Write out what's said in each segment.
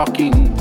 on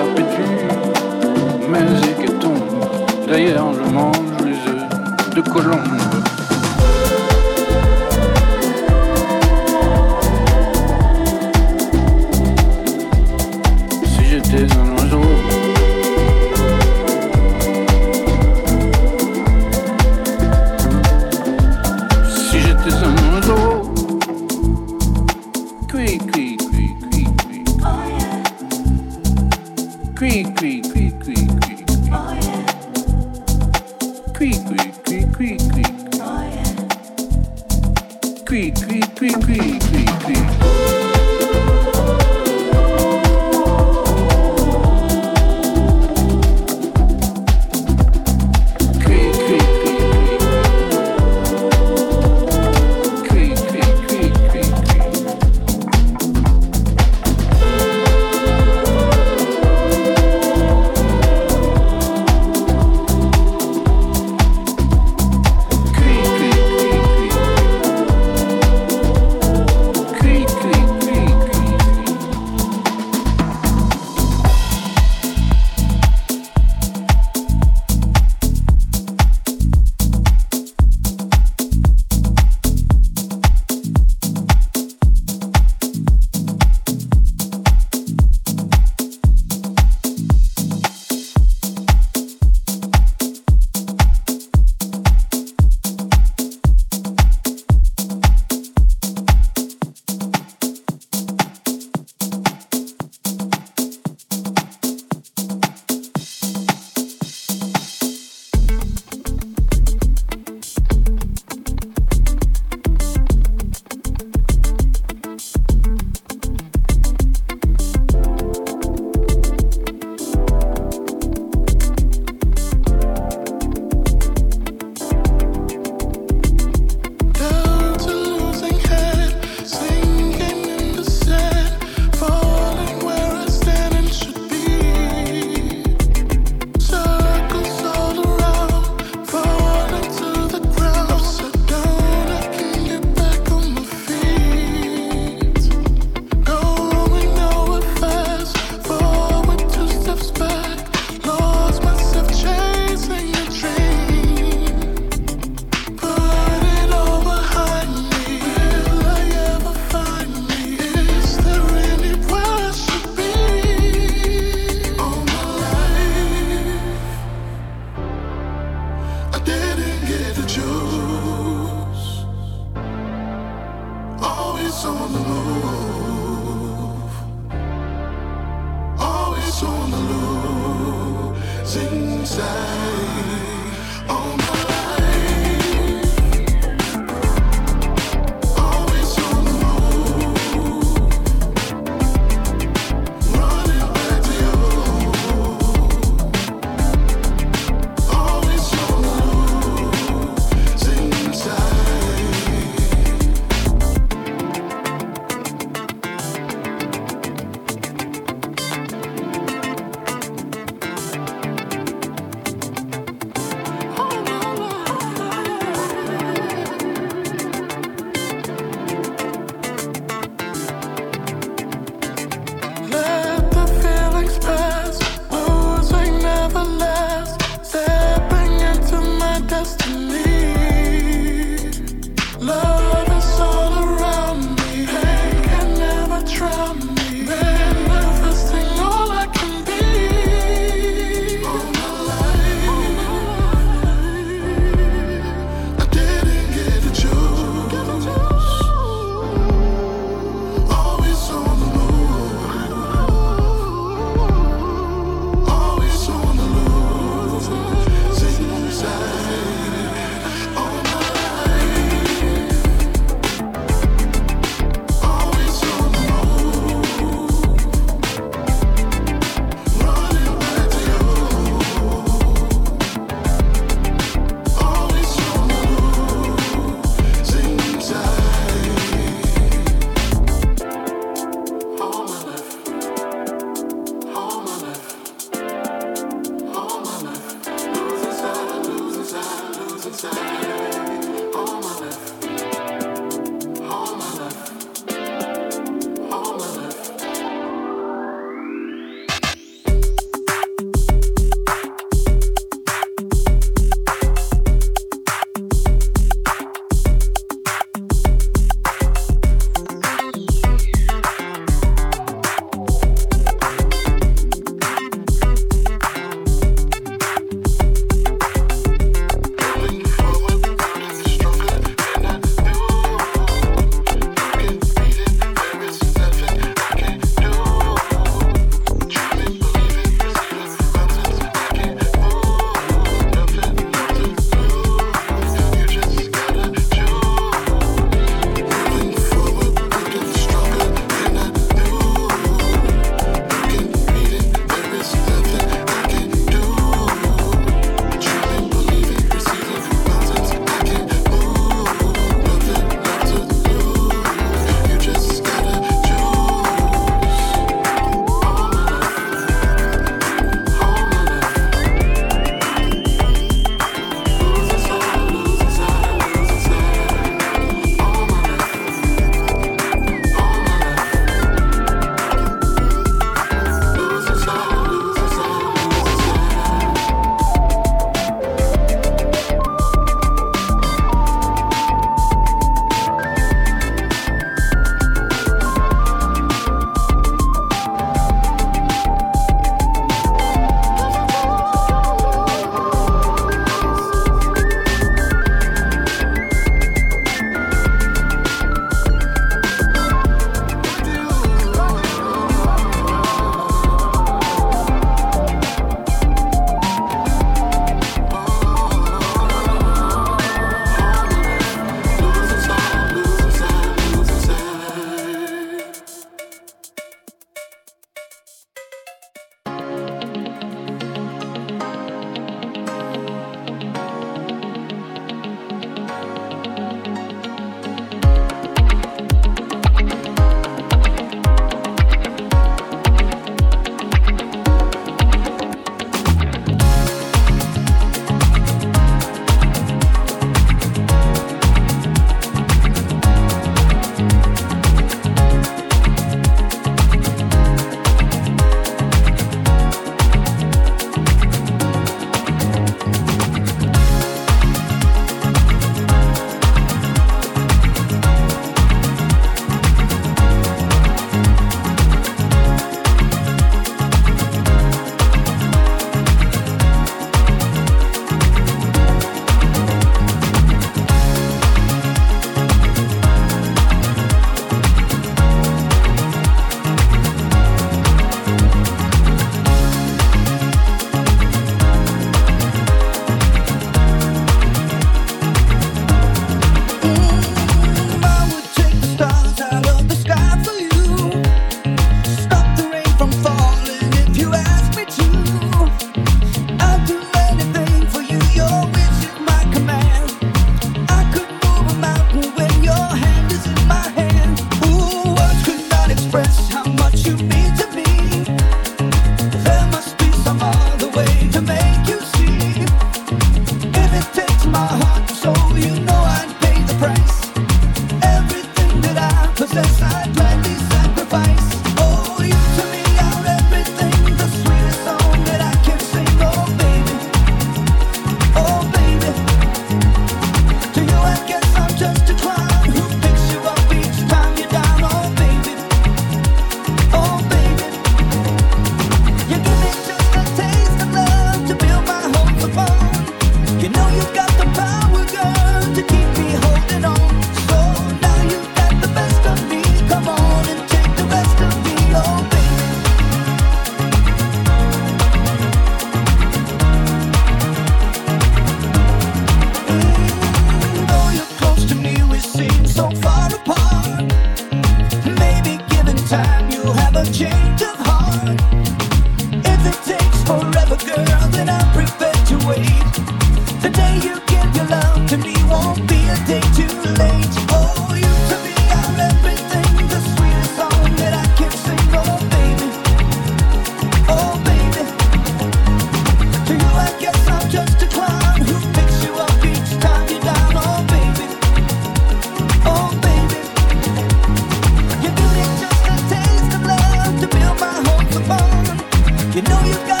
You know you got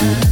Thank you.